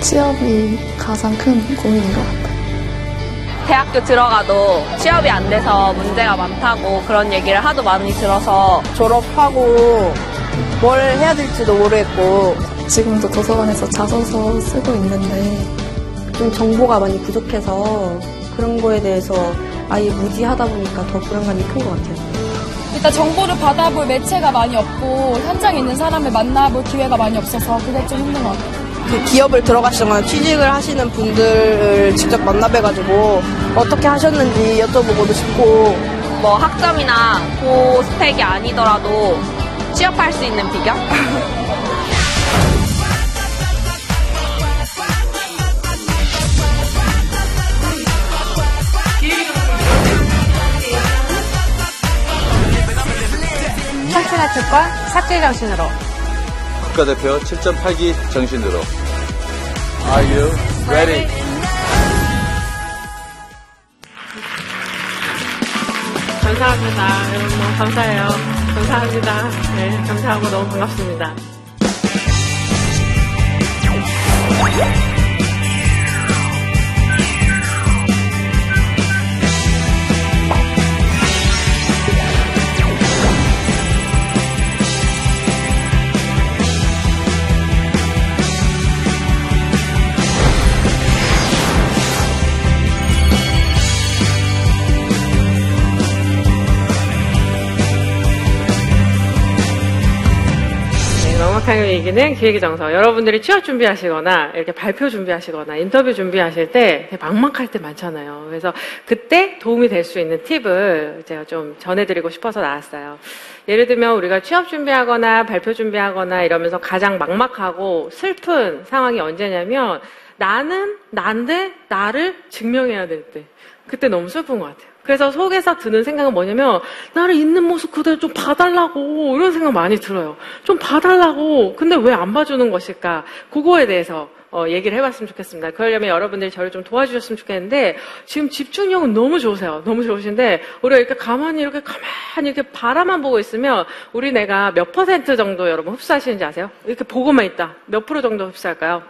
취업이 가장 큰 고민인 것 같아요. 대학교 들어가도 취업이 안 돼서 문제가 많다고 그런 얘기를 하도 많이 들어서 졸업하고 뭘 해야 될지도 모르겠고 지금도 도서관에서 자소서 쓰고 있는데 좀 정보가 많이 부족해서 그런 거에 대해서 아예 무지하다 보니까 더 불안감이 큰 것 같아요. 일단 정보를 받아볼 매체가 많이 없고 현장에 있는 사람을 만나볼 기회가 많이 없어서 그게 좀 힘든 것 같아요. 그 기업을 들어가시거나 취직을 하시는 분들을 직접 만나뵈가지고 어떻게 하셨는지 여쭤보고도 싶고. 뭐 학점이나 고 스펙이 아니더라도 취업할 수 있는 비결? 청춘의 특권 삭제 정신으로. 국가대표 7.8기 정신으로 Are you ready? 감사합니다. 여러분 너무 감사해요. 감사합니다. 네, 감사하고 너무 반갑습니다. 네, 명확하게 얘기는 기획의 정서. 여러분들이 취업 준비하시거나 이렇게 발표 준비하시거나 인터뷰 준비하실 때 막막할 때 많잖아요. 그래서 그때 도움이 될 수 있는 팁을 제가 좀 전해드리고 싶어서 나왔어요. 예를 들면 우리가 취업 준비하거나 발표 준비하거나 이러면서 가장 막막하고 슬픈 상황이 언제냐면 나는 난데 나를 증명해야 될 때. 그때 너무 슬픈 것 같아요. 그래서 속에서 드는 생각은 뭐냐면 나를 있는 모습 그대로 좀 봐달라고 이런 생각 많이 들어요. 좀 봐달라고. 근데 왜 안 봐주는 것일까? 그거에 대해서 어, 얘기를 해봤으면 좋겠습니다. 그러려면 여러분들이 저를 좀 도와주셨으면 좋겠는데 지금 집중력은 너무 좋으세요. 너무 좋으신데 우리가 이렇게 가만히 이렇게 가만히 이렇게 바라만 보고 있으면 우리 내가 몇 퍼센트 정도 여러분 흡수하시는지 아세요? 이렇게 보고만 있다. 몇 프로 정도 흡수할까요?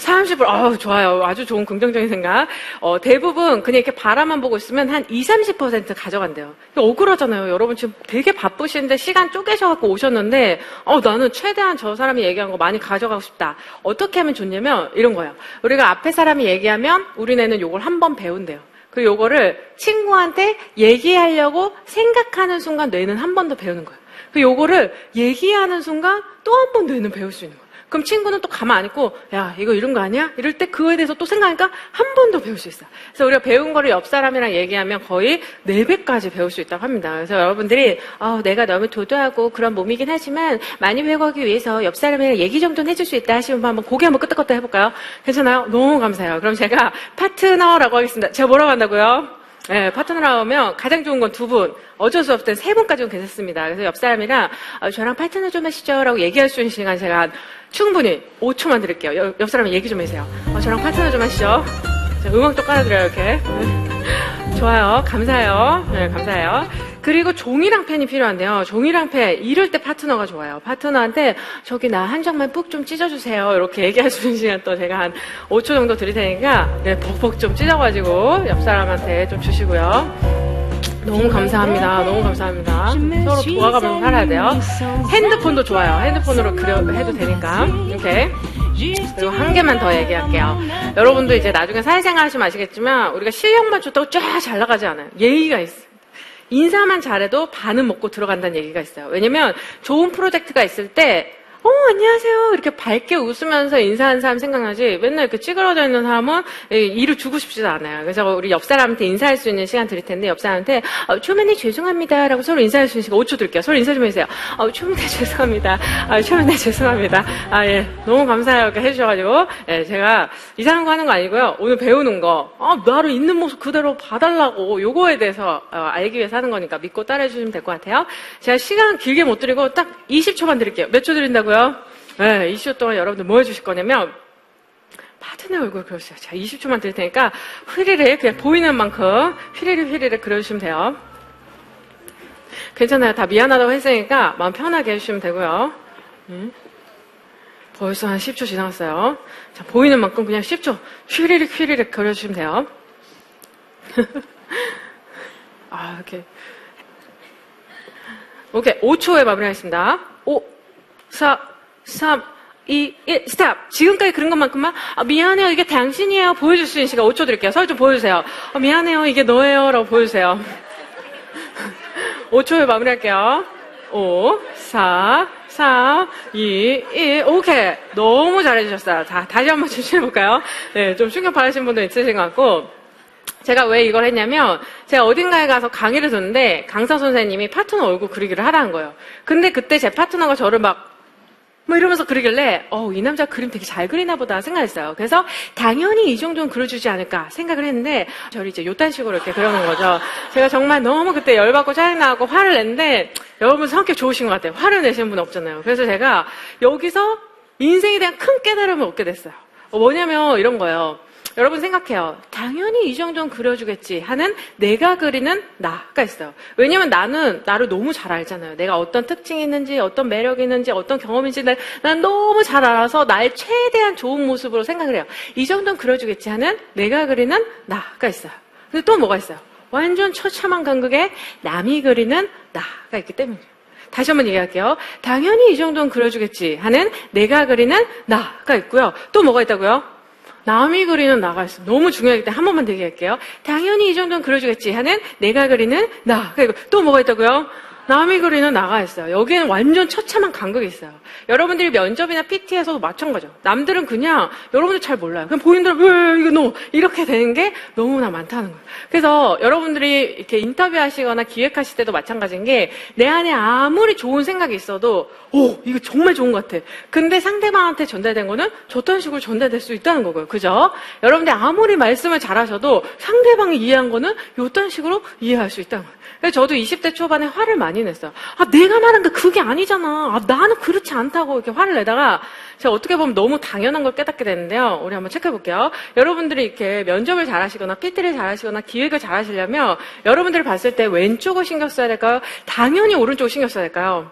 30%, 아우, 좋아요. 아주 좋은 긍정적인 생각. 어, 대부분 그냥 이렇게 바라만 보고 있으면 한 20, 30% 가져간대요. 억울하잖아요. 여러분 지금 되게 바쁘신데 시간 쪼개셔갖고 오셨는데, 어, 나는 최대한 저 사람이 얘기한 거 많이 가져가고 싶다. 어떻게 하면 좋냐면 이런 거예요. 우리가 앞에 사람이 얘기하면 우리네는 요걸 한 번 배운대요. 그 요거를 친구한테 얘기하려고 생각하는 순간 뇌는 한 번 더 배우는 거예요. 그 요거를 얘기하는 순간 또 한 번 뇌는 배울 수 있는 거예요. 그럼 친구는 또 가만 안 있고, 야, 이거 이런 거 아니야? 이럴 때 그거에 대해서 또 생각하니까 한 번 더 배울 수 있어요. 그래서 우리가 배운 거를 옆 사람이랑 얘기하면 거의 네배까지 배울 수 있다고 합니다. 그래서 여러분들이, 아, 내가 너무 도도하고 그런 몸이긴 하지만 많이 배워가기 위해서 옆 사람이랑 얘기 정도는 해줄 수 있다 하시면 한번 고개 한번 끄덕끄덕 해볼까요? 괜찮아요? 너무 감사해요. 그럼 제가 파트너라고 하겠습니다. 제가 뭐라고 한다고요? 네, 파트너라고 하면 가장 좋은 건 두 분. 어쩔 수 없을 땐 세 분까지는 괜찮습니다. 그래서 옆 사람이랑 아, 저랑 파트너 좀 하시죠. 라고 얘기할 수 있는 시간 제가 한 충분히 5초만 드릴게요. 옆, 옆 사람이 얘기 좀 해주세요. 어, 저랑 파트너 좀 하시죠. 자, 음악 도 깔아드려요, 이렇게. 좋아요. 감사해요. 네, 감사해요. 그리고 종이랑 펜이 필요한데요. 종이랑 펜, 이럴 때 파트너가 좋아요. 파트너한테 저기 나 한 장만 뿍 좀 찢어주세요. 이렇게 얘기할 수 있는 시간 또 제가 한 5초 정도 드릴 테니까 네, 벅벅 좀 찢어가지고 옆 사람한테 좀 주시고요. 너무 감사합니다. 너무 감사합니다. 서로 도와가면서 살아야 돼요. 핸드폰도 좋아요. 핸드폰으로 그려 해도 되니까. 이렇게. 그리고 한 개만 더 얘기할게요. 여러분도 이제 나중에 사회생활 하시면 아시겠지만 우리가 실력만 좋다고 쫙 잘 나가지 않아요. 예의가 있어요. 인사만 잘해도 반은 먹고 들어간다는 얘기가 있어요. 왜냐면 좋은 프로젝트가 있을 때 어, 안녕하세요. 이렇게 밝게 웃으면서 인사하는 사람 생각나지, 맨날 이렇게 찌그러져 있는 사람은 이, 일을 주고 싶지도 않아요. 그래서 우리 옆 사람한테 인사할 수 있는 시간 드릴 텐데, 옆 사람한테, 어, 초면에 죄송합니다. 라고 서로 인사할 수 있는 시간 5초 드릴게요. 서로 인사 좀 해주세요. 어, 초면에 죄송합니다. 아, 초면에 죄송합니다. 아, 예. 너무 감사해요. 이렇게 해주셔가지고, 예, 제가 이상한 거 하는 거 아니고요. 오늘 배우는 거, 아, 나를 있는 모습 그대로 봐달라고, 요거에 대해서 어, 알기 위해서 하는 거니까 믿고 따라해주시면 될 것 같아요. 제가 시간 길게 못 드리고 딱 20초만 드릴게요. 몇 초 드린다고 요? 네, 20초 동안 여러분들 뭐 해주실 거냐면, 파트너 얼굴 그려주세요. 자, 20초만 드릴 테니까, 휘리를 그냥 보이는 만큼, 휘리를 휘리를 그려주시면 돼요. 괜찮아요. 다 미안하다고 했으니까, 마음 편하게 해주시면 되고요. 음. 벌써 한 10초 지나갔어요. 자, 보이는 만큼 그냥 10초 휘리릭 휘리릭 그려주시면 돼요. 아, 이렇게. 오케이. 5초에 마무리하겠습니다. 5, 4, 3, 2, 1, 스탑. 지금까지 그런 것만큼만, 아, 미안해요. 이게 당신이에요. 보여줄 수 있는 시간 5초 드릴게요. 설좀 보여주세요. 아, 미안해요. 이게 너예요. 라고 보여주세요. 5초에 마무리할게요. 5, 4, 3, 2, 1. 오케이. 너무 잘해주셨어요. 자, 다시 한번 주시해볼까요? 네, 좀 충격 받으신 분도 있으신 것 같고. 제가 왜 이걸 했냐면 제가 어딘가에 가서 강의를 듣는데 강사 선생님이 파트너 얼굴 그리기를 하라는 거예요. 근데 그때 제 파트너가 저를 막 뭐 이러면서 그리길래 어, 이 남자 그림 되게 잘 그리나 보다 생각했어요. 그래서 당연히 이 정도는 그려주지 않을까 생각을 했는데 저를 이제 요딴 식으로 이렇게 그려놓은 거죠. 제가 정말 너무 그때 열받고 짜증나고 화를 냈는데 여러분 성격 좋으신 것 같아요. 화를 내시는 분 없잖아요. 그래서 제가 여기서 인생에 대한 큰 깨달음을 얻게 됐어요. 어, 뭐냐면 이런 거예요. 여러분 생각해요. 당연히 이 정도는 그려주겠지 하는 내가 그리는 나가 있어요. 왜냐면 나는 나를 너무 잘 알잖아요. 내가 어떤 특징이 있는지, 어떤 매력이 있는지, 어떤 경험인지 난, 난 너무 잘 알아서 나의 최대한 좋은 모습으로 생각을 해요. 이 정도는 그려주겠지 하는 내가 그리는 나가 있어요. 근데 또 뭐가 있어요? 완전 처참한 간극에 남이 그리는 나가 있기 때문이에요. 다시 한번 얘기할게요. 당연히 이 정도는 그려주겠지 하는 내가 그리는 나가 있고요. 또 뭐가 있다고요? 남이 그리는 나가 있어. 너무 중요하기 때문에 한 번만 더 얘기할게요. 당연히 이 정도는 그려주겠지 하는 내가 그리는 나. 그리고 또 뭐가 있다고요? 남이 그리는 나가 있어요. 여기에는 완전 처참한 간극이 있어요. 여러분들이 면접이나 PT에서도 마찬가지죠. 남들은 그냥 여러분들 잘 몰라요. 그냥 보이는 대로 왜 이거 너 이렇게 되는 게 너무나 많다는 거예요. 그래서 여러분들이 이렇게 인터뷰하시거나 기획하실 때도 마찬가지인 게 내 안에 아무리 좋은 생각이 있어도 오 이거 정말 좋은 것 같아. 근데 상대방한테 전달된 거는 저딴 식으로 전달될 수 있다는 거고요. 그죠? 여러분들 아무리 말씀을 잘하셔도 상대방이 이해한 거는 요딴 식으로 이해할 수 있다는 거예요. 그래서 저도 20대 초반에 화를 많이 냈어요. 아, 내가 말한 게 그게 아니잖아. 아, 나는 그렇지 않다고 이렇게 화를 내다가 제가 어떻게 보면 너무 당연한 걸 깨닫게 되는데요. 우리 한번 체크해 볼게요. 여러분들이 이렇게 면접을 잘 하시거나 PT를 잘 하시거나 기획을 잘 하시려면 여러분들이 봤을 때 왼쪽을 신경 써야 될까요? 당연히 오른쪽을 신경 써야 될까요?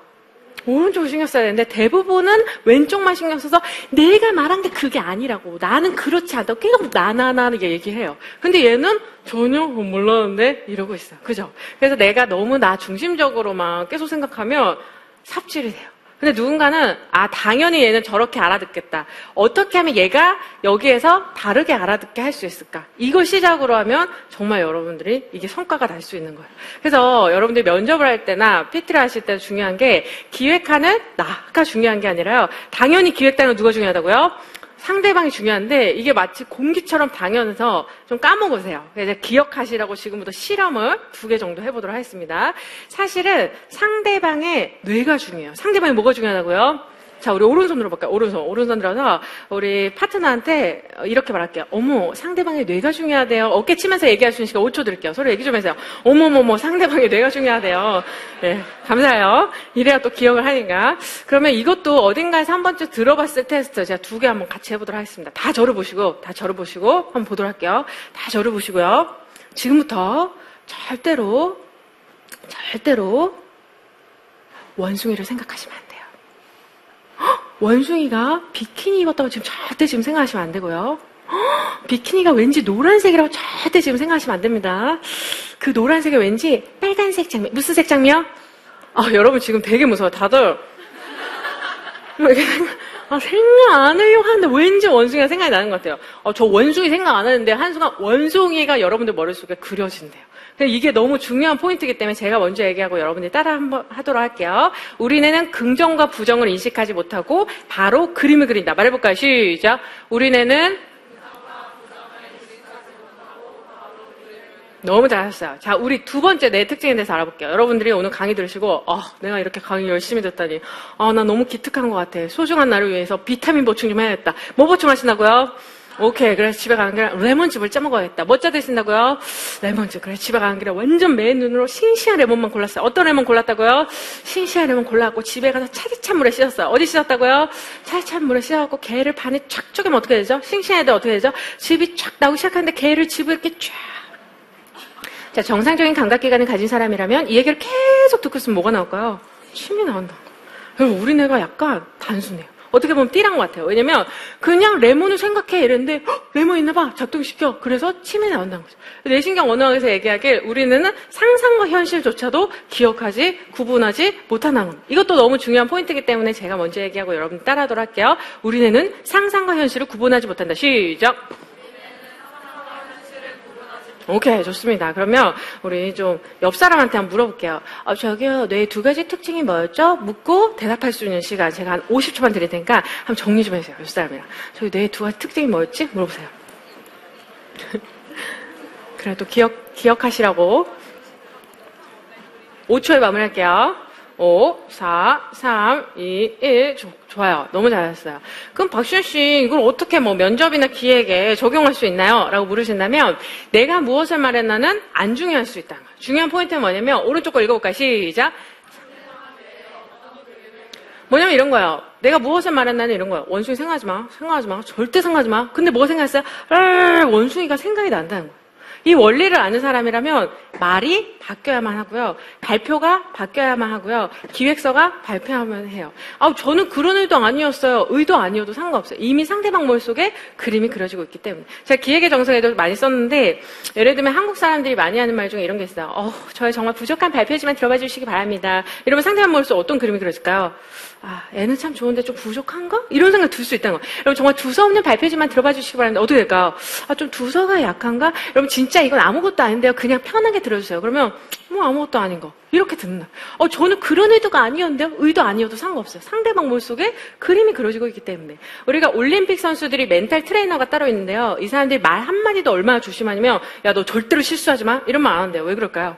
오른쪽을 신경 써야 되는데 대부분은 왼쪽만 신경 써서 내가 말한 게 그게 아니라고 나는 그렇지 않다고 계속 나나나 얘기해요. 근데 얘는 전혀 몰랐는데 이러고 있어요. 그죠? 그래서 내가 너무 나 중심적으로만 계속 생각하면 삽질이 돼요. 근데 누군가는 아 당연히 얘는 저렇게 알아듣겠다. 어떻게 하면 얘가 여기에서 다르게 알아듣게 할 수 있을까? 이걸 시작으로 하면 정말 여러분들이 이게 성과가 날 수 있는 거예요. 그래서 여러분들이 면접을 할 때나 PT를 하실 때 중요한 게 기획하는 나가 중요한 게 아니라요. 당연히 기획단은 누가 중요하다고요? 상대방이 중요한데 이게 마치 공기처럼 당연해서 좀 까먹으세요. 그래서 기억하시라고 지금부터 실험을 두 개 정도 해보도록 하겠습니다. 사실은 상대방의 뇌가 중요해요. 상대방이 뭐가 중요하다고요? 자, 우리 오른손으로 볼까요? 오른손. 오른손 들어서 우리 파트너한테 이렇게 말할게요. 어머, 상대방의 뇌가 중요하대요. 어깨 치면서 얘기할 수 있는 시간 5초 드릴게요. 서로 얘기 좀 해주세요. 어머머머, 상대방의 뇌가 중요하대요. 네, 감사해요. 이래야 또 기억을 하니까. 그러면 이것도 어딘가에서 한 번쯤 들어봤을 테스트 제가 두 개 한번 같이 해보도록 하겠습니다. 다 저를 보시고, 다 저를 보시고 한번 보도록 할게요. 다 저를 보시고요. 지금부터 절대로, 절대로 원숭이를 생각하시면 안 돼요. 원숭이가 비키니 입었다고 지금 절대 지금 생각하시면 안 되고요. 비키니가 왠지 노란색이라고 절대 지금 생각하시면 안 됩니다. 그 노란색이 왠지 빨간색 장미, 무슨 색 장미요? 아, 여러분 지금 되게 무서워요. 다들. 뭐 아, 생각 안 하려고 하는데 왠지 원숭이가 생각이 나는 것 같아요. 어, 저 원숭이 생각 안 하는데 한순간 원숭이가 여러분들 머릿속에 그려진대요. 이게 너무 중요한 포인트이기 때문에 제가 먼저 얘기하고 여러분들이 따라 한번 하도록 할게요. 우리네는 긍정과 부정을 인식하지 못하고 바로 그림을 그린다. 말해볼까요? 시작. 우리네는 너무 잘하셨어요. 자, 우리 두 번째 내 특징에 대해서 알아볼게요. 여러분들이 오늘 강의 들으시고, 아, 내가 이렇게 강의 열심히 듣다니, 아, 나 너무 기특한 것 같아. 소중한 나를 위해서 비타민 보충 좀 해야겠다. 뭐 보충하신다고요? 오케이, 그래서 집에 가는 길에 레몬즙을 짜 먹어야겠다. 뭐 짜 드신다고요? 레몬즙. 그래, 집에 가는 길에 완전 맨 눈으로 싱싱한 레몬만 골랐어요. 어떤 레몬 골랐다고요? 싱싱한 레몬 골라갖고 집에 가서 차디찬 물에 씻었어요. 어디 씻었다고요? 차디찬 물에 씻어갖고 게를 반에 쫙 쪼개면 어떻게 되죠? 싱싱할 때 어떻게 되죠? 즙이 쫙 나오기 시작하는데 게를 즙을 이렇게 쫙 자, 정상적인 감각 기관을 가진 사람이라면 이 얘기를 계속 듣고 있으면 뭐가 나올까요? 침이 나온다. 우리네가 약간 단순해요. 어떻게 보면 띠란 것 같아요. 왜냐면 그냥 레몬을 생각해 이랬는데 헉, 레몬 있나 봐 작동시켜. 그래서 침이 나온다는 거죠. 뇌신경 언어학에서 얘기하길 우리는 상상과 현실조차도 기억하지 구분하지 못한다는 겁니다. 이것도 너무 중요한 포인트이기 때문에 제가 먼저 얘기하고 여러분 따라하도록 할게요. 우리는 상상과 현실을 구분하지 못한다. 시작. 오케이, 좋습니다. 그러면 우리 좀 옆 사람한테 한번 물어볼게요. 어, 저기요, 뇌두 가지 특징이 뭐였죠? 묻고 대답할 수 있는 시간 제가 한 50초만 드릴 테니까 한번 정리 좀 해주세요. 옆 사람이랑. 저기 뇌두 가지 특징이 뭐였지? 물어보세요. 그래도 기억, 기억하시라고. 5초에 마무리할게요. 5, 4, 3, 2, 1. 좋- 좋아요. 너무 잘하셨어요. 그럼 박시현 씨, 이걸 어떻게 뭐 면접이나 기획에 적용할 수 있나요? 라고 물으신다면, 내가 무엇을 말했나는 안 중요할 수 거예요. 중요한 포인트는 뭐냐면, 오른쪽 거 읽어볼까요? 시작. 뭐냐면 이런 거예요. 내가 무엇을 말했나는 이런 거예요. 원숭이 생각하지 마. 생각하지 마. 절대 생각하지 마. 근데 뭐가 생각했어요? 아, 원숭이가 생각이 난다는 거예요. 이 원리를 아는 사람이라면 말이 바뀌어야만 하고요. 발표가 바뀌어야만 하고요. 기획서가 발표하면 해요. 아, 저는 그런 의도 아니었어요. 의도 아니어도 상관없어요. 이미 상대방 머릿속에 그림이 그려지고 있기 때문에. 제가 기획의 정석에도 많이 썼는데, 예를 들면 한국 사람들이 많이 하는 말 중에 이런 게 있어요. 어, 저의 정말 부족한 발표지만 들어봐 주시기 바랍니다. 이러면 상대방 머릿속에 어떤 그림이 그려질까요? 아, 애는 참 좋은데 좀 부족한가? 이런 생각 들 수 있다는 거예요. 여러분 정말 두서 없는 발표지만 들어봐 주시기 바랍니다. 어떻게 될까요? 아, 좀 두서가 약한가? 여러분 진짜 이건 아무것도 아닌데요. 그냥 편하게 들어주세요. 그러면 뭐 아무것도 아닌 거. 이렇게 듣는다. 어, 저는 그런 의도가 아니었는데요. 의도 아니어도 상관없어요. 상대방 머릿속에 그림이 그려지고 있기 때문에. 우리가 올림픽 선수들이 멘탈 트레이너가 따로 있는데요. 이 사람들이 말 한마디도 얼마나 조심하냐면, 야, 너 절대로 실수하지 마. 이런 말 안 한대요. 왜 그럴까요?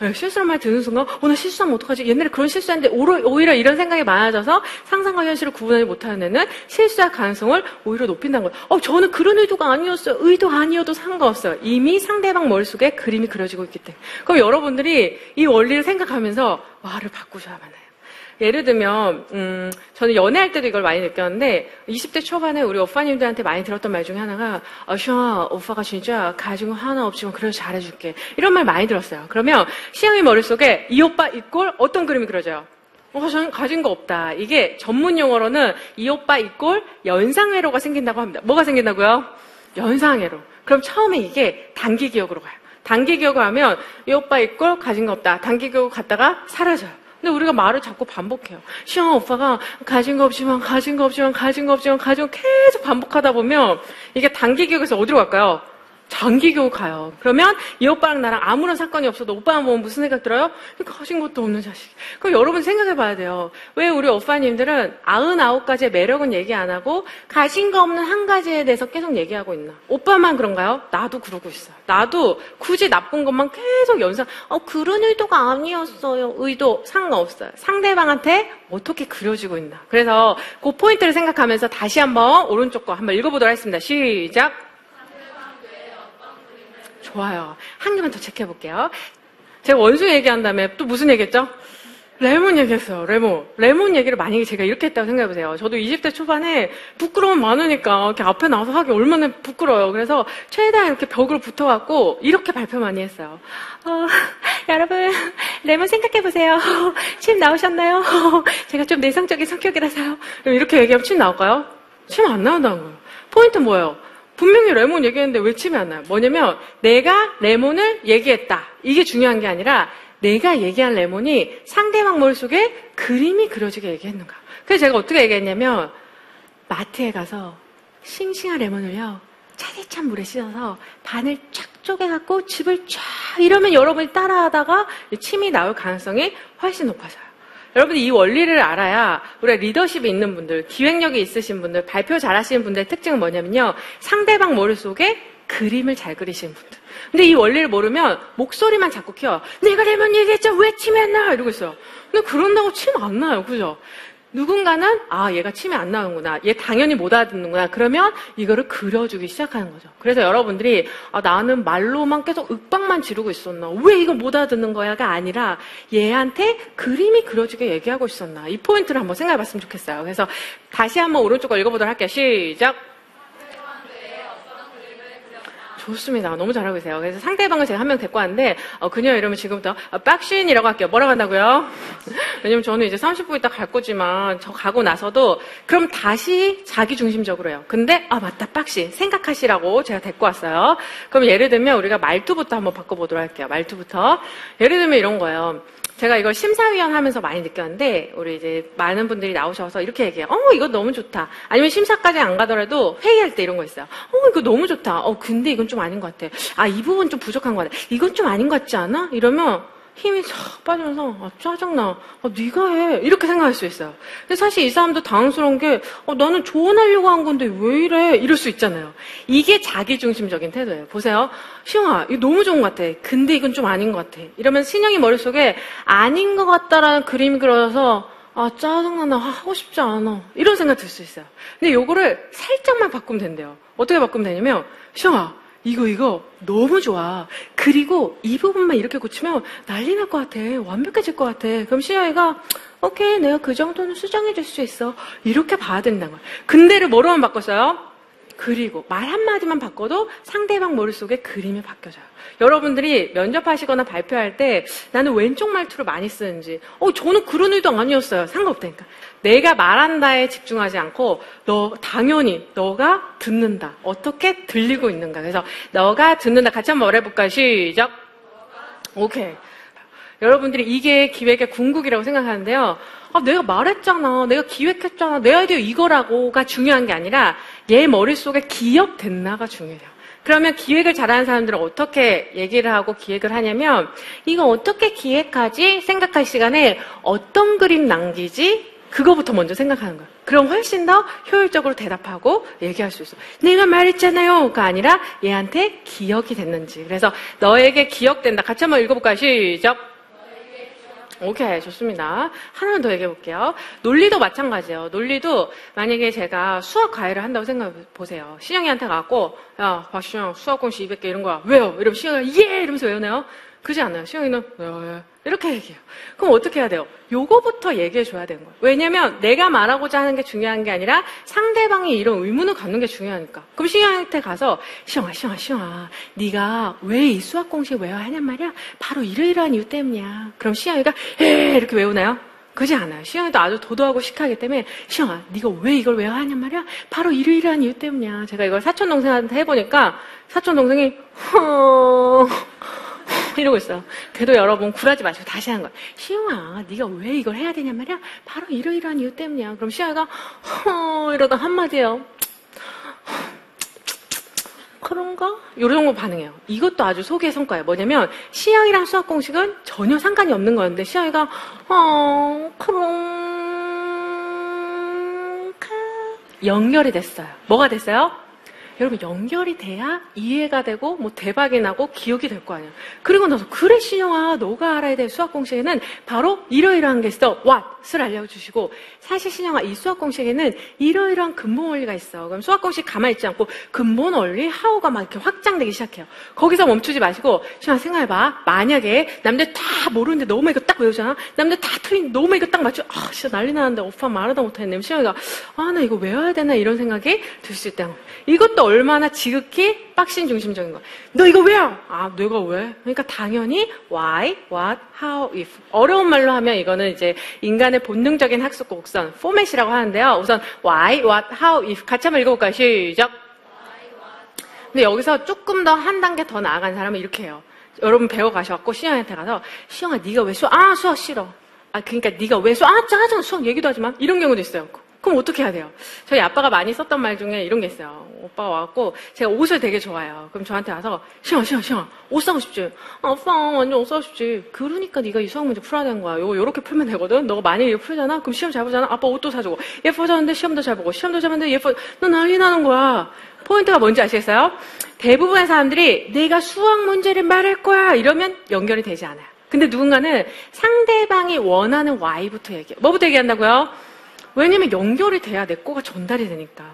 네, 실수란 말 듣는 순간, 어, 나 실수하면 어떡하지? 옛날에 그런 실수했는데, 오히려 이런 생각이 많아져서 상상과 현실을 구분하지 못하는 애는 실수할 가능성을 오히려 높인다는 거예요. 어, 저는 그런 의도가 아니었어요. 의도 아니어도 상관없어요. 이미 상대방 머릿속에 그림이 그려지고 있기 때문에. 그럼 여러분들이 이 원리를 생각하면서 말을 바꾸셔야만 해요. 예를 들면, 음, 저는 연애할 때도 이걸 많이 느꼈는데, 20대 초반에 우리 오빠님들한테 많이 들었던 말 중에 하나가, 아, 시영아, 오빠가 진짜 거 하나 없지만 그래도 잘해줄게. 이런 말 많이 들었어요. 그러면 시영이 머릿속에 이 오빠 이꼴 어떤 그림이 그려져요? 어, 저는 가진 거 없다. 이게 전문 용어로는 이 오빠 이꼴 연상회로가 생긴다고 합니다. 뭐가 생긴다고요? 연상회로. 그럼 처음에 이게 단기 기억으로 가요. 단기 기억을 하면 이 오빠 이꼴 가진 거 없다. 단기 기억 갔다가 사라져요. 근데 우리가 말을 자꾸 반복해요. 시영아 오빠가 가진 거 없지만 가진 거 없지만 가진 거 없지만 가진 거 계속 반복하다 보면 이게 단기 기억에서 어디로 갈까요? 장기 교육 가요. 그러면 이 오빠랑 나랑 아무런 사건이 없어도 오빠만 보면 무슨 생각 들어요? 가진 것도 없는 자식. 그럼 여러분 생각해 봐야 돼요. 왜 우리 오빠님들은 99가지의 매력은 얘기 안 하고 가진 거 없는 한 가지에 대해서 계속 얘기하고 있나? 오빠만 그런가요? 나도 그러고 있어요. 나도 굳이 나쁜 것만 계속 연상, 어, 그런 의도가 아니었어요. 의도 상관없어요. 상대방한테 어떻게 그려지고 있나. 그래서 그 포인트를 생각하면서 다시 한번 오른쪽 거 한번 읽어보도록 하겠습니다. 시작. 좋아요. 한 개만 더 체크해 볼게요. 제가 원수 얘기한 다음에 또 무슨 얘기했죠? 레몬 얘기했어요. 레몬. 레몬 얘기를 만약에 제가 이렇게 했다고 생각해 보세요. 저도 20대 초반에 부끄러움 많으니까 이렇게 앞에 나와서 하기 얼마나 부끄러워요. 그래서 최대한 이렇게 벽으로 붙어갖고 이렇게 발표 많이 했어요. 어, 여러분, 레몬 생각해 보세요. 침 나오셨나요? 제가 좀 내성적인 성격이라서요. 이렇게 얘기하면 침 나올까요? 침 안 나온다는 거예요. 포인트 뭐예요? 분명히 레몬 얘기했는데 왜 침이 안 나요? 뭐냐면 내가 레몬을 얘기했다. 이게 중요한 게 아니라 내가 얘기한 레몬이 상대방 머릿속에 그림이 그려지게 얘기했는가. 그래서 제가 어떻게 얘기했냐면 마트에 가서 싱싱한 레몬을요. 차디찬 물에 씻어서 반을 쫙 쪼개갖고 즙을 쫙 이러면 여러분이 따라하다가 침이 나올 가능성이 훨씬 높아져요. 여러분이 이 원리를 알아야 우리가 리더십이 있는 분들, 기획력이 있으신 분들, 발표 잘하시는 분들의 특징은 뭐냐면요. 상대방 머릿속에 그림을 잘 그리시는 분들. 근데 이 원리를 모르면 목소리만 자꾸 키워요. 내가 레몬 얘기했죠. 왜안 나? 이러고 있어요. 근데 그런다고 침안 나요. 그죠? 누군가는 아 얘가 침이 안 나오는구나. 얘 당연히 못 알아듣는구나. 그러면 이거를 그려주기 시작하는 거죠. 그래서 여러분들이 아, 나는 말로만 계속 윽박만 지르고 있었나? 왜 이거 못 알아듣는 거야가 아니라 얘한테 그림이 그려지게 얘기하고 있었나? 이 포인트를 한번 생각해 봤으면 좋겠어요. 그래서 다시 한번 오른쪽 거 읽어보도록 할게요. 시작 좋습니다. 너무 잘하고 계세요. 그래서 상대방을 제가 한 명 데리고 왔는데, 어, 그녀 이러면 지금부터 어, 박신이라고 할게요. 뭐라고 한다고요? 왜냐면 저는 이제 30분 있다 갈 거지만, 저 가고 나서도, 그럼 다시 자기 중심적으로 해요. 근데, 아, 맞다, 박신. 생각하시라고 제가 데리고 왔어요. 그럼 예를 들면 우리가 말투부터 한번 바꿔보도록 할게요. 말투부터. 예를 들면 이런 거예요. 제가 이걸 심사위원 하면서 많이 느꼈는데, 우리 이제 많은 분들이 나오셔서 이렇게 얘기해요. 어, 이거 너무 좋다. 아니면 심사까지 안 가더라도 회의할 때 이런 거 있어요. 어, 이거 너무 좋다. 어, 근데 이건 좀 아닌 것 같아. 아, 이 부분 좀 부족한 것 같아. 이건 좀 아닌 것 같지 않아? 이러면 힘이 싹 빠지면서, 아, 짜증나. 아, 네가 해. 이렇게 생각할 수 있어요. 근데 사실 이 사람도 당황스러운 게, 어, 나는 조언하려고 한 건데 왜 이래? 이럴 수 있잖아요. 이게 자기중심적인 태도예요. 보세요. 시영아, 이거 너무 좋은 것 같아. 근데 이건 좀 아닌 것 같아. 이러면 신영이 머릿속에 아닌 것 같다라는 그림이 그려서, 아, 짜증나. 나 하고 싶지 않아. 이런 생각 들 수 있어요. 근데 요거를 살짝만 바꾸면 된대요. 어떻게 바꾸면 되냐면, 시영아, 이거, 이거, 너무 좋아. 그리고 이 부분만 이렇게 고치면 난리 날 것 같아. 완벽해질 것 같아. 그럼 시영이가, 오케이, 내가 그 정도는 수정해 줄 수 있어. 이렇게 봐야 된다는 거야. 근데를 뭐로만 바꿨어요? 그리고 말 한마디만 바꿔도 상대방 머릿속에 그림이 바뀌어져요. 여러분들이 면접하시거나 발표할 때 나는 왼쪽 말투를 많이 쓰는지, 어, 저는 그런 의도 아니었어요. 상관없다니까. 내가 말한다에 집중하지 않고, 너, 당연히, 너가 듣는다. 어떻게 들리고 있는가. 그래서, 너가 듣는다. 같이 한번 말해볼까요? 시작. 오케이. 여러분들이 이게 기획의 궁극이라고 생각하는데요. 아, 내가 말했잖아. 내가 기획했잖아. 내 아이디어 이거라고가 중요한 게 아니라 얘 머릿속에 기억됐나가 중요해요. 그러면 기획을 잘하는 사람들은 어떻게 얘기를 하고 기획을 하냐면 이거 어떻게 기획하지? 생각할 시간에 어떤 그림 남기지? 그거부터 먼저 생각하는 거예요. 그럼 훨씬 더 효율적으로 대답하고 얘기할 수 있어. 내가 말했잖아요.가 아니라 얘한테 기억이 됐는지. 그래서 너에게 기억된다. 같이 한번 읽어볼까요? 시작. 오케이, 좋습니다. 하나만 더 얘기해 볼게요. 논리도 마찬가지예요. 논리도 만약에 제가 수학 과외를 한다고 생각해 보세요. 신영이한테 가고, 야, 박신영 수학 공식 200개 이런 거야. 왜요? 이러면 신영이가 예! 이러면서 외우나요? 그러지 않아요. 신영이는 왜요? 왜? 이렇게 얘기해요. 그럼 어떻게 해야 돼요? 요거부터 얘기해 줘야 되는 거예요. 왜냐면 내가 말하고자 하는 게 중요한 게 아니라 상대방이 이런 의문을 갖는 게 중요하니까. 그럼 신영한테 가서 시영아, 시영아, 시영아, 네가 왜 이 수학 공식 외워야 하냔 말이야? 바로 이러이러한 이유 때문이야. 그럼 시영이가 에 이렇게 외우나요? 그러지 않아요. 시영이도 아주 도도하고 시크하기 때문에 시영아, 네가 왜 이걸 외워야 하냔 말이야? 바로 이러이러한 이유 때문이야. 제가 이걸 사촌 동생한테 해보니까 사촌 동생이 허 이러고 있어요. 그래도 여러분 굴하지 마시고 다시 하는 거야. 시영아, 네가 왜 이걸 해야 되냔 말이야? 바로 이러이러한 이유 때문이야. 그럼 시영이가 허 이러다 한마디예요. 그런가? 요 정도 반응해요. 이것도 아주 소개의 성과예요. 뭐냐면 시영이랑 수학 공식은 전혀 상관이 없는 거였는데 시영이가 어 그런가 연결이 됐어요. 뭐가 됐어요? 여러분 연결이 돼야 이해가 되고 뭐 대박이 나고 기억이 될 거 아니야. 그리고 나서 그래 신영아 너가 알아야 될 수학 공식에는 바로 이러이러한 게 있어. what을 알려주시고 사실 신영아 이 수학 공식에는 이러이러한 근본 원리가 있어. 그럼 수학 공식 가만히 있지 않고 근본 원리 how가 막 이렇게 확장되기 시작해요. 거기서 멈추지 마시고 신영아 생각해봐. 만약에 남들 다 모르는데 너무 이거 딱 외우잖아. 남들 다 틀린 너무 이거 딱 맞춰. 아 진짜 난리 나는데 오빠 말하다 못했네. 신영이가 아 나 이거 외워야 되나 이런 생각이 들 수 있다. 이것도 얼마나 지극히 빡신 중심적인 거야. 너 이거 왜요? 아, 내가 왜? 그러니까 당연히 why, what, how, if. 어려운 말로 하면 이거는 이제 인간의 본능적인 학습 곡선, 포맷이라고 하는데요. 우선 why, what, how, if. 같이 한번 읽어볼까요? 시작. 근데 여기서 조금 더 한 단계 더 나아간 사람은 이렇게 해요. 여러분 배워 가셔갖고 시영한테 가서 시영아 네가 왜 수학 아 수학 싫어. 아 그러니까 네가 왜 수학 아 짜증 수학 얘기도 하지만 이런 경우도 있어요. 그럼 어떻게 해야 돼요? 저희 아빠가 많이 썼던 말 중에 이런 게 있어요. 오빠가 와갖고 제가 옷을 되게 좋아해요. 그럼 저한테 와서 시영아 시영아 시영아 옷 사고 싶지? 아, 오빠 완전 옷 사고 싶지. 그러니까 네가 이 수학 문제 풀어야 되는 거야. 요거 요렇게 풀면 되거든. 너가 만약에 이거 풀잖아. 그럼 시험 잘 보잖아. 아빠 옷도 사주고 예뻐졌는데 시험도 잘 보고 시험도 잘 봤는데 예뻐 너 난리 나는 거야. 포인트가 뭔지 아시겠어요? 대부분의 사람들이 내가 수학 문제를 말할 거야 이러면 연결이 되지 않아요. 근데 누군가는 상대방이 원하는 Y부터 얘기해. 뭐부터 얘기한다고요? 왜냐면 연결이 돼야 내 거가 전달이 되니까.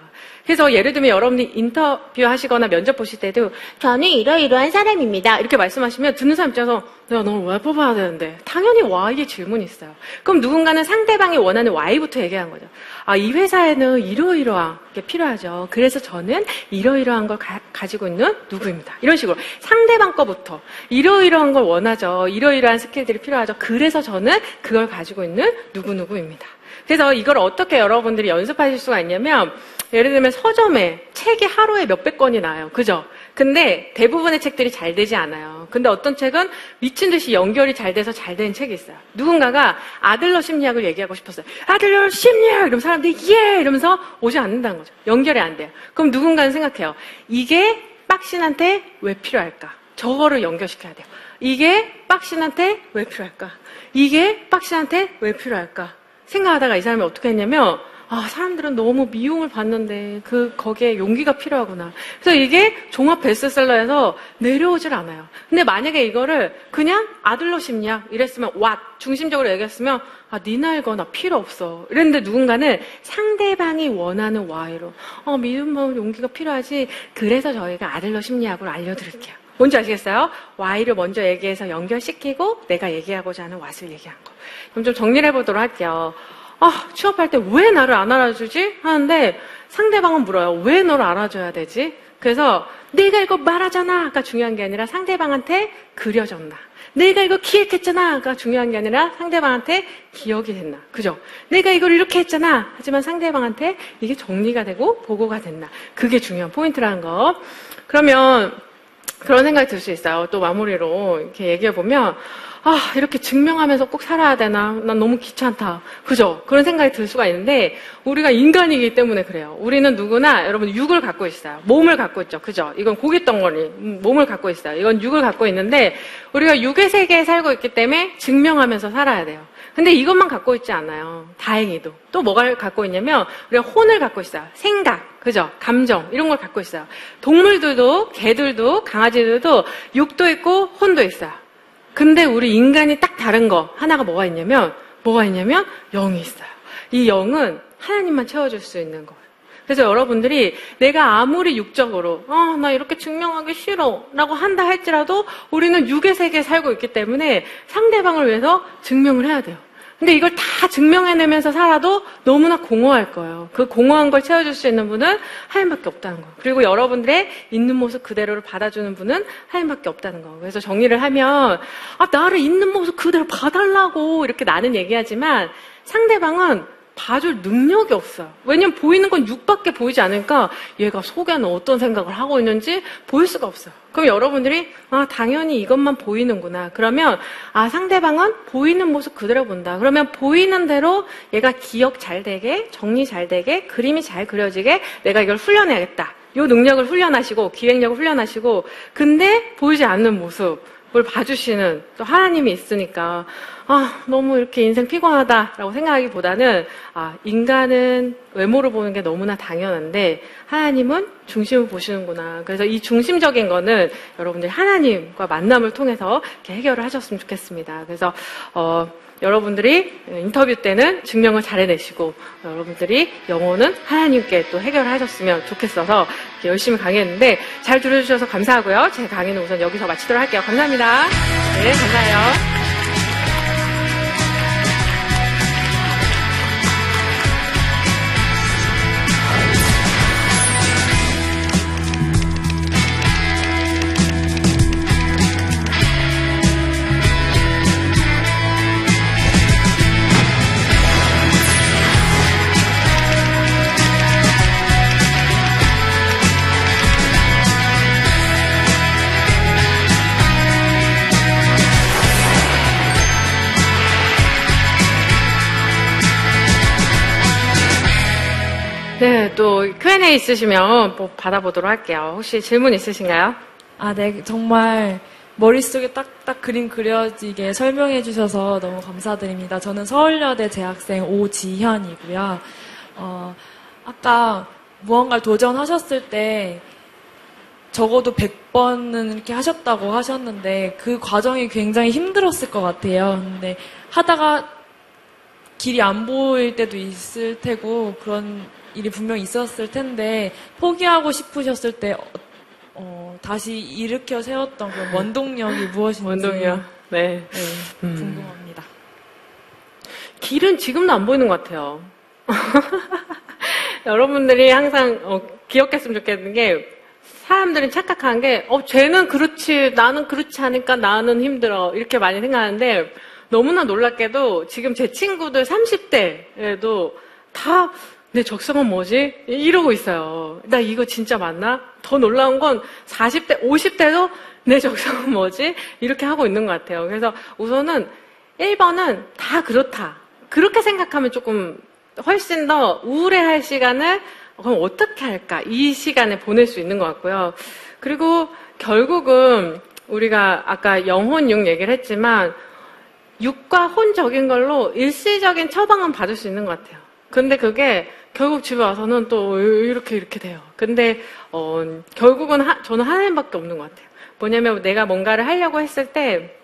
그래서 예를 들면 여러분이 인터뷰 하시거나 면접 보실 때도 저는 이러이러한 사람입니다. 이렇게 말씀하시면 듣는 사람 입장에서 내가 너를 왜 뽑아야 되는데? 당연히 why의 질문이 있어요. 그럼 누군가는 상대방이 원하는 why부터 얘기한 거죠. 아, 이 회사에는 이러이러한 게 필요하죠. 그래서 저는 이러이러한 걸 가, 지고 있는 누구입니다. 이런 식으로 상대방 거부터 이러이러한 걸 원하죠. 이러이러한 스킬들이 필요하죠. 그래서 저는 그걸 가지고 있는 누구누구입니다. 그래서 이걸 어떻게 여러분들이 연습하실 수가 있냐면 예를 들면 서점에 책이 하루에 몇백 권이 나요. 그죠? 근데 대부분의 책들이 잘 되지 않아요. 근데 어떤 책은 미친 듯이 연결이 잘 돼서 잘된 책이 있어요. 누군가가 아들러 심리학을 얘기하고 싶었어요. 아들러 심리학! 이러면 사람들이 예! 이러면서 오지 않는다는 거죠. 연결이 안 돼요. 그럼 누군가는 생각해요. 이게 빡신한테 왜 필요할까? 저거를 연결시켜야 돼요. 이게 빡신한테 왜 필요할까? 이게 빡신한테 왜 필요할까? 생각하다가 이 사람이 어떻게 했냐면 아, 사람들은 너무 미움을 받는데 그 거기에 용기가 필요하구나. 그래서 이게 종합 베스트셀러에서 내려오질 않아요. 근데 만약에 이거를 그냥 아들러 심리학 이랬으면 왓 중심적으로 얘기했으면 아, 니나 읽어 나 필요 없어. 이랬는데 누군가는 상대방이 원하는 와이로 어, 미움 용기가 필요하지. 그래서 저희가 아들러 심리학으로 알려드릴게요. 뭔지 아시겠어요? Y를 먼저 얘기해서 연결시키고 내가 얘기하고자 하는 what을 얘기한 거. 그럼 좀 정리를 해보도록 할게요. 아, 취업할 때 왜 나를 안 알아주지? 하는데 상대방은 물어요. 왜 너를 알아줘야 되지? 그래서 내가 이거 말하잖아가 중요한 게 아니라 상대방한테 그려졌나. 내가 이거 기획했잖아가 중요한 게 아니라 상대방한테 기억이 됐나. 그죠? 내가 이걸 이렇게 했잖아. 하지만 상대방한테 이게 정리가 되고 보고가 됐나. 그게 중요한 포인트라는 거. 그러면 그런 생각이 들 수 있어요. 또 마무리로 이렇게 얘기해 보면 아, 이렇게 증명하면서 꼭 살아야 되나? 난 너무 귀찮다. 그죠? 그런 생각이 들 수가 있는데, 우리가 인간이기 때문에 그래요. 우리는 누구나, 여러분, 육을 갖고 있어요. 몸을 갖고 있죠. 그죠? 이건 고깃덩어리, 음, 몸을 갖고 있어요. 이건 육을 갖고 있는데, 우리가 육의 세계에 살고 있기 때문에 증명하면서 살아야 돼요. 근데 이것만 갖고 있지 않아요. 다행히도. 또 뭐가 갖고 있냐면, 우리가 혼을 갖고 있어요. 생각. 그죠? 감정. 이런 걸 갖고 있어요. 동물들도, 개들도, 강아지들도 육도 있고 혼도 있어요. 근데 우리 인간이 딱 다른 거 하나가 뭐가 있냐면 뭐가 있냐면 영이 있어요. 이 영은 하나님만 채워줄 수 있는 거예요. 그래서 여러분들이 내가 아무리 육적으로 아, 나 이렇게 증명하기 싫어 라고 한다 할지라도 우리는 육의 세계에 살고 있기 때문에 상대방을 위해서 증명을 해야 돼요. 근데 이걸 다 증명해내면서 살아도 너무나 공허할 거예요. 그 공허한 걸 채워줄 수 있는 분은 하나님밖에 없다는 거. 그리고 여러분들의 있는 모습 그대로를 받아주는 분은 하나님밖에 없다는 거. 그래서 정리를 하면 아 나를 있는 모습 그대로 봐달라고 이렇게 나는 얘기하지만 상대방은 봐줄 능력이 없어요. 왜냐면 보이는 건 6밖에 보이지 않으니까 얘가 속에는 어떤 생각을 하고 있는지 보일 수가 없어요. 그럼 여러분들이 아 당연히 이것만 보이는구나. 그러면 아 상대방은 보이는 모습 그대로 본다. 그러면 보이는 대로 얘가 기억 잘 되게 정리 잘 되게 그림이 잘 그려지게 내가 이걸 훈련해야겠다. 이 능력을 훈련하시고 기획력을 훈련하시고 근데 보이지 않는 모습 뭘 봐주시는 또 하나님이 있으니까 아 너무 이렇게 인생 피곤하다라고 생각하기보다는 아 인간은 외모로 보는 게 너무나 당연한데 하나님은 중심을 보시는구나. 그래서 이 중심적인 거는 여러분들 하나님과 만남을 통해서 이렇게 해결을 하셨으면 좋겠습니다. 그래서 어. 여러분들이 인터뷰 때는 증명을 잘 해내시고 여러분들이 영어는 하나님께 또 해결하셨으면 좋겠어서 열심히 강의했는데 잘 들어주셔서 감사하고요. 제 강의는 우선 여기서 마치도록 할게요. 감사합니다. 네, 감사해요. 또 Q&A 있으시면 뭐 받아보도록 할게요. 혹시 질문 있으신가요? 아, 네, 정말 머릿속에 딱딱 그림 그려지게 설명해 주셔서 너무 감사드립니다. 저는 서울여대 재학생 오지현이고요. 어, 아까 무언가를 도전하셨을 때 적어도 100번은 이렇게 하셨다고 하셨는데 그 과정이 굉장히 힘들었을 것 같아요. 근데 하다가 길이 안 보일 때도 있을 테고 그런 일이 분명 있었을 텐데 포기하고 싶으셨을 때 어, 어, 다시 일으켜 세웠던 그런 원동력이 무엇인지 원동력. 네. 네, 음. 궁금합니다. 길은 지금도 안 보이는 것 같아요. 여러분들이 항상 어, 기억했으면 좋겠는 게 사람들은 착각하는 게 어, 쟤는 그렇지 나는 그렇지 않으니까 나는 힘들어 이렇게 많이 생각하는데 너무나 놀랍게도 지금 제 친구들 30대에도 다 내 적성은 뭐지? 이러고 있어요. 나 이거 진짜 맞나? 더 놀라운 건 40대, 50대도 내 적성은 뭐지? 이렇게 하고 있는 것 같아요. 그래서 우선은 1번은 다 그렇다. 그렇게 생각하면 조금 훨씬 더 우울해할 시간을 그럼 어떻게 할까? 이 시간에 보낼 수 있는 것 같고요. 그리고 결국은 우리가 아까 영혼 육 얘기를 했지만 육과 혼적인 걸로 일시적인 처방은 받을 수 있는 것 같아요. 근데 그게 결국 집에 와서는 또 이렇게 이렇게 돼요. 근데 어, 결국은 하- 저는 하나님밖에 없는 것 같아요. 뭐냐면 내가 뭔가를 하려고 했을 때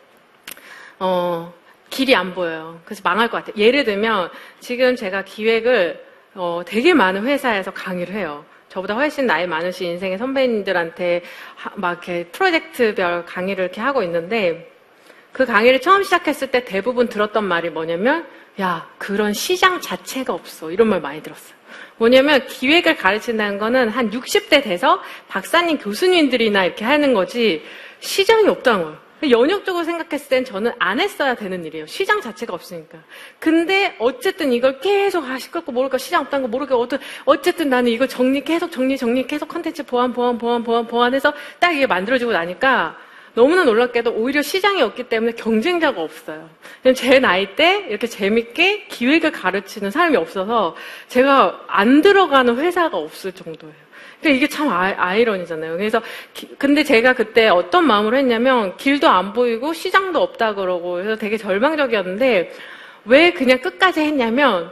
어, 길이 안 보여요. 그래서 망할 것 같아요. 예를 들면 지금 제가 기획을 어, 되게 많은 회사에서 강의를 해요. 저보다 훨씬 나이 많으신 인생의 선배님들한테 하- 막 이렇게 프로젝트별 강의를 이렇게 하고 있는데 그 강의를 처음 시작했을 때 대부분 들었던 말이 뭐냐면 야 그런 시장 자체가 없어 이런 말 많이 들었어요. 뭐냐면 기획을 가르친다는 거는 한 60대 돼서 박사님 교수님들이나 이렇게 하는 거지 시장이 없다는 거예요. 연역적으로 생각했을 땐 저는 안 했어야 되는 일이에요. 시장 자체가 없으니까. 근데 어쨌든 이걸 계속 아 시끄럽고 모를까 시장 없다는 거 모르게 어떤 어쨌든 나는 이거 정리 계속 정리 정리 계속 컨텐츠 보완 보완 보완 보완 보완해서 딱 이게 만들어지고 나니까 너무나 놀랍게도 오히려 시장이 없기 때문에 경쟁자가 없어요. 제 나이 때 이렇게 재밌게 기획을 가르치는 사람이 없어서 제가 안 들어가는 회사가 없을 정도예요. 그러니까 이게 참 아, 아이러니잖아요. 그래서 기- 근데 제가 그때 어떤 마음으로 했냐면 길도 안 보이고 시장도 없다 그러고 그래서 되게 절망적이었는데 왜 그냥 끝까지 했냐면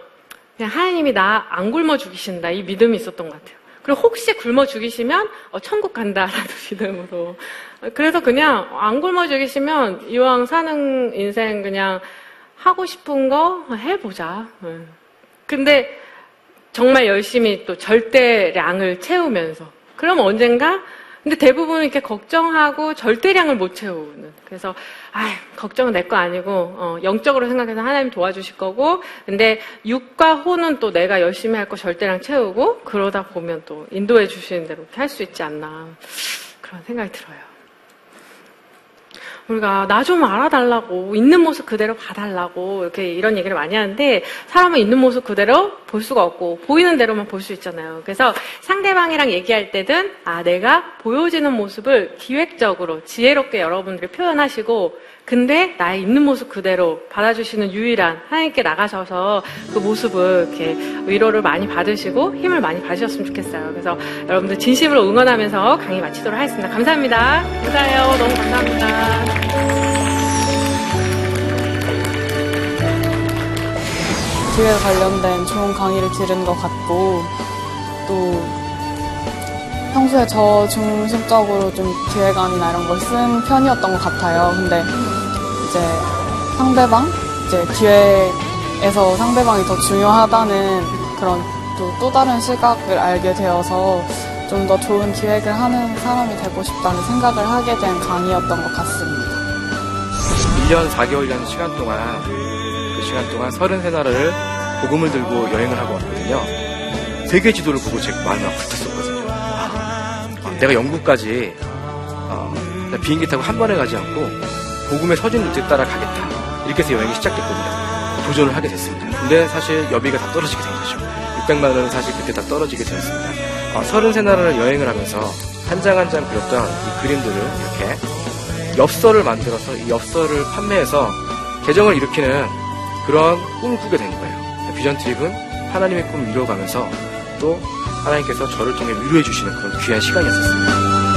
그냥 하나님이 나 안 굶어 죽이신다 이 믿음이 있었던 것 같아요. 그리고 혹시 굶어 죽이시면 어, 천국 간다라는 믿음으로. 그래서 그냥 안 굶어 죽이시면 이왕 사는 인생 그냥 하고 싶은 거 해보자. 예. 근데 정말 열심히 또 절대량을 채우면서. 그럼 언젠가 근데 대부분 이렇게 걱정하고 절대량을 못 채우는. 그래서 아, 걱정은 내 거 아니고 어, 영적으로 생각해서 하나님 도와주실 거고. 근데 육과 호는 또 내가 열심히 할 거 절대량 채우고 그러다 보면 또 인도해 주시는 대로 할 수 있지 않나 그런 생각이 들어요. 우리가 나 좀 알아달라고 있는 모습 그대로 봐달라고 이렇게 이런 얘기를 많이 하는데 사람은 있는 모습 그대로 볼 수가 없고 보이는 대로만 볼 수 있잖아요. 그래서 상대방이랑 얘기할 때든 아 내가 보여지는 모습을 기획적으로 지혜롭게 여러분들이 표현하시고 근데 나의 있는 모습 그대로 받아주시는 유일한 하나님께 나가셔서 그 모습을 이렇게 위로를 많이 받으시고 힘을 많이 받으셨으면 좋겠어요. 그래서 여러분들 진심으로 응원하면서 강의 마치도록 하겠습니다. 감사합니다. 감사해요. 너무 감사합니다. 기회 관련된 좋은 강의를 들은 것 같고 또 평소에 저 중심적으로 좀 기획안이나 이런 걸 쓴 편이었던 것 같아요. 근데 이제 상대방 이제 기획에서 상대방이 더 중요하다는 그런 또, 또 다른 시각을 알게 되어서 좀 더 좋은 기획을 하는 사람이 되고 싶다는 생각을 하게 된 강의였던 것 같습니다. 1년 4개월이라는 시간 동안 그 시간 동안 33나라를 복음을 들고 여행을 하고 왔거든요. 세계 지도를 보고 제 마음이 막 불탔었거든요. 아, 내가 영국까지 어, 나 비행기 타고 한 번에 가지 않고 복음의 서진 루트에 따라 가겠다. 이렇게 해서 여행이 시작됐거든요. 도전을 하게 됐습니다. 근데 사실 여비가 다 떨어지게 된 거죠. 600만 원은 사실 그때 다 떨어지게 되었습니다. 어, 33나라를 여행을 하면서 한 장 한 장 그렸던 이 그림들을 이렇게 엽서를 만들어서 이 엽서를 판매해서 계정을 일으키는 그런 꿈을 꾸게 된 거예요. 비전 트립은 하나님의 꿈을 이루어가면서 또 하나님께서 저를 통해 위로해 주시는 그런 귀한 시간이었었습니다.